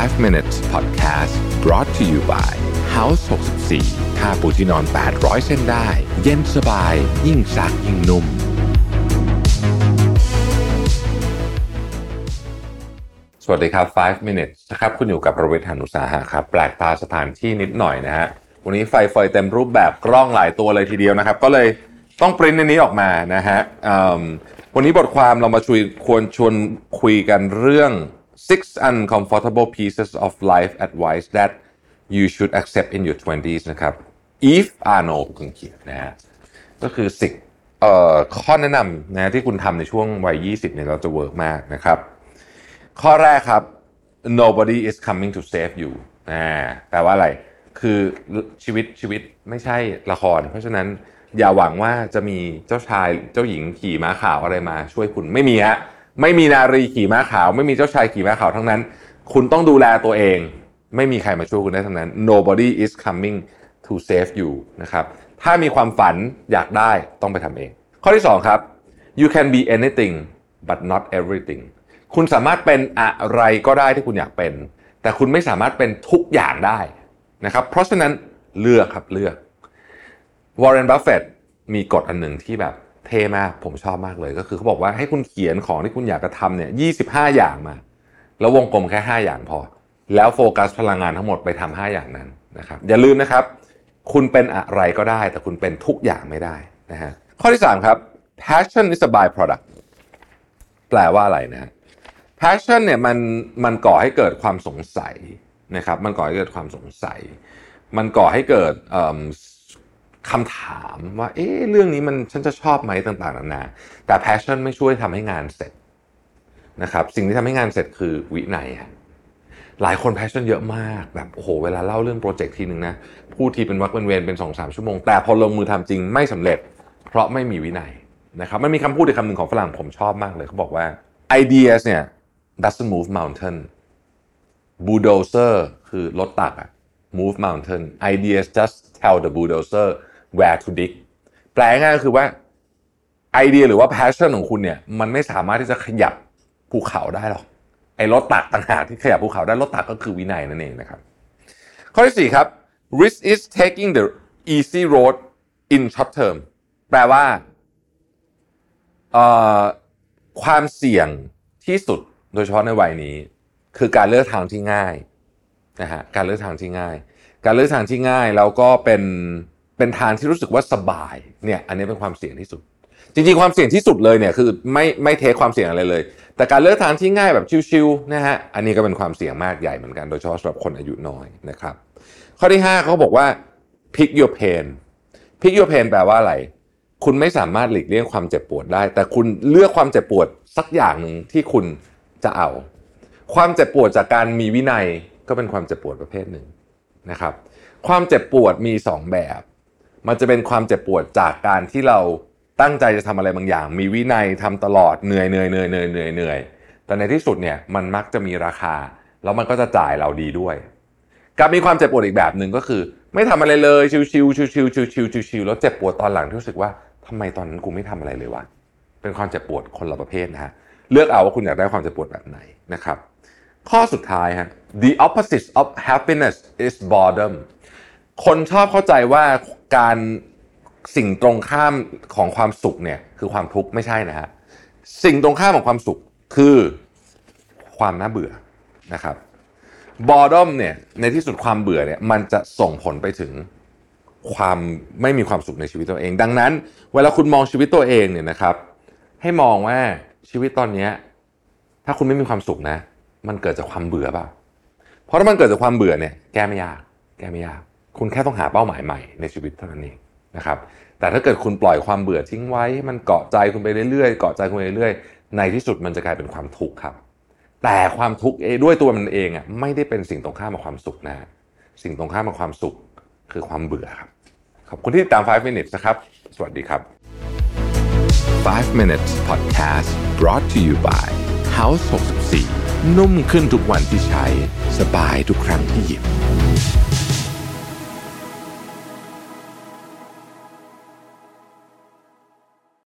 5 minutes podcast brought to you by House 64ค่าปูที่นอน 800 เส้นได้ เย็นสบาย ยิ่งซักยิ่งนุ่ม สวัสดีครับ 5 minutes นะครับ คุณอยู่กับประเวทหานุสาหะครับ แปลกตาสถานที่นิดหน่อยนะฮะ วันนี้ไฟเฟยเต็มรูปแบบกล้องหลายตัวเลยทีเดียวนะครับ ก็เลยต้องปริ้นในนี้ออกมานะฮะวันนี้บทความเรามาชวนควรชวนคุยกันเรื่อง six uncomfortable pieces of life advice that you should accept in your 20s นะครับ Eve Arnold คุณเขียนนะฮะก็คือสิบเอ่อข้อแนะนำนะที่คุณทำในช่วงวัย 20เนี่ยเราจะเวิร์กมากนะครับ ข้อแรกครับ nobody is coming to save you อ่าแปลว่าอะไร คือชีวิตชีวิตไม่ใช่ละคร เพราะฉะนั้นอย่าหวังว่าจะมีเจ้าชายเจ้าหญิงขี่ม้าขาวอะไรมาช่วยคุณไม่มีฮะ ไม่มีนารีขี่ม้าขาว ไม่มีเจ้าชายขี่ม้าขาวทั้งนั้น คุณต้องดูแลตัวเอง ไม่มีใครมาช่วยคุณได้ทั้งนั้น nobody is coming to save you นะครับถ้ามีความฝันอยากได้ต้องไปทำเอง ข้อที่สองครับ you can be anything but not everything คุณสามารถเป็นอะไรก็ได้ที่คุณอยากเป็น แต่คุณไม่สามารถเป็นทุกอย่างได้นะครับเพราะฉะนั้นเลือกครับเลือกวอร์เรนบัฟเฟตมีกฎอันหนึ่งที่แบบ เท่มาก ผมชอบมากเลยก็คือเขาบอกว่าให้คุณเขียนของที่คุณอยากจะทำเนี่ย25อย่างมา แล้ววงกลมแค่ 5 อย่างพอ แล้วโฟกัสพลังงานทั้งหมดไปทำ5อย่างนั้นนะครับอย่าลืมนะครับ คุณเป็นอะไรก็ได้ แต่คุณเป็นทุกอย่างไม่ได้นะฮะข้อที่ 3 ครับ passion is a byproduct แปลว่าอะไรนะ passion เนี่ยมันมันก่อให้เกิดความสงสัยนะครับมันก่อให้เกิดความสงสัย มันก่อให้เกิดเอิ่ม คำถามว่า เอ๊ะเรื่องนี้มันฉันจะชอบไหมต่างๆนานาแต่ passion ไม่ช่วยทำให้งานเสร็จนะครับสิ่งที่ทำให้งานเสร็จคือวินัยฮะหลายคน passion เยอะมากแบบโอ้โหเวลาเล่าเรื่องโปรเจกต์ทีหนึ่งนะพูดทีเป็นวักเป็นเวรเป็นสองสามชั่วโมง แต่พอลงมือทำจริงไม่สำเร็จ เพราะไม่มีวินัยนะครับมันมีคำพูดอีกคำหนึ่งของฝรั่งผมชอบมากเลยเขาบอกว่า ideas เนี่ย doesn't move mountain bulldozer คือรถตักอะ move mountain ideas just tell the bulldozer where to dig แปลง่ายก็คือว่าไอเดียหรือว่า passion ของคุณเนี่ยมันไม่สามารถที่จะขยับภูเขาได้หรอกไอ้รถตักต่างหากที่ขยับภูเขาได้รถตักก็คือวินัยนั่นเองนะครับ ข้อที่ 4 ครับ risk is taking the easy road in short term แปลว่าความเสี่ยงที่สุดโดยเฉพาะในวัยนี้ คือการเลือกทางที่ง่ายนะฮะการเลือกทางที่ง่าย การเลือกทางที่ง่ายแล้วก็เป็น เป็นทางที่รู้สึกว่าสบายเนี่ยอันนี้เป็นความเสี่ยงที่สุด จริงๆความเสี่ยงที่สุดเลยเนี่ยคือไม่ไม่เทคความเสี่ยงอะไรเลย แต่การเลือกทางที่ง่ายแบบชิวๆนะฮะอันนี้ก็เป็นความเสี่ยงมากใหญ่เหมือนกันโดยเฉพาะสำหรับคนอายุน้อยนะครับข้อที่5เขาบอกว่า pick your pain pick your pain แปลว่าอะไร คุณไม่สามารถหลีกเลี่ยงความเจ็บปวดได้ แต่คุณเลือกความเจ็บปวดสักอย่างหนึ่งที่คุณจะเอา ความเจ็บปวดจากการมีวินัยก็เป็นความเจ็บปวดประเภทหนึ่งนะครับ ความเจ็บปวดมี 2 แบบ มันจะเป็นความเจ็บปวดจากการที่เราตั้งใจจะทำอะไรบางอย่าง มีวินัยทำตลอดเหนื่อยเหนื่อยเหนื่อยเหนื่อยเหนื่อยเหนื่อยแต่ในที่สุดเนี่ยมันมักจะมีราคา แล้วมันก็จะจ่ายเราดีด้วยกับมีความเจ็บปวดอีกแบบหนึ่งก็คือ ไม่ทำอะไรเลยชิวๆชิวๆชิวๆชิวๆชิวๆแล้วเจ็บปวดตอนหลังที่รู้สึกว่าทำไมตอนนั้นกูไม่ทำอะไรเลยวะเป็นความเจ็บปวดคนละประเภทนะฮะเลือกเอาว่าคุณอยากได้ความเจ็บปวดแบบไหนนะครับ ข้อสุดท้ายฮะ the opposite of happiness is boredom คนชอบเข้าใจว่าการสิ่งตรงข้ามของความสุขเนี่ย คือความทุกข์ไม่ใช่นะฮะสิ่งตรงข้ามของความสุขคือความน่าเบื่อนะครับ boredom เนี่ยในที่สุดความเบื่อเนี่ยมันจะส่งผลไปถึงความไม่มีความสุขในชีวิตตัวเอง ดังนั้น เวลาคุณมองชีวิตตัวเองเนี่ยนะครับ ให้มองว่าชีวิตตอนเนี้ถ้าคุณไม่มีความสุขนะ มันเกิดจากความเบื่อเปล่าเพราะถ้ามันเกิดจากความเบื่อเนี่ย แก้ไม่ยาก แก้ไม่ยาก คุณแค่ต้องหาเป้าหมายใหม่ในชีวิตเท่านั้นเองนะครับ แต่ถ้าเกิดคุณปล่อยความเบื่อทิ้งไว้ให้มันเกาะใจคุณไปเรื่อยๆเกาะใจคุณไปเรื่อยๆ ในที่สุดมันจะกลายเป็นความทุกข์ครับ แต่ความทุกข์เองด้วยตัวมันเองอะไม่ได้เป็นสิ่งตรงข้ามกับความสุขนะสิ่งตรงข้ามกับความสุขคือความเบื่อครับ ขอบคุณที่ติดตาม 5 minutes นะครับ สวัสดีครับ 5 minutes podcast brought to you by House 64 นุ่มขึ้นทุกวันที่ใช้ สบายทุกครั้งที่หยิบ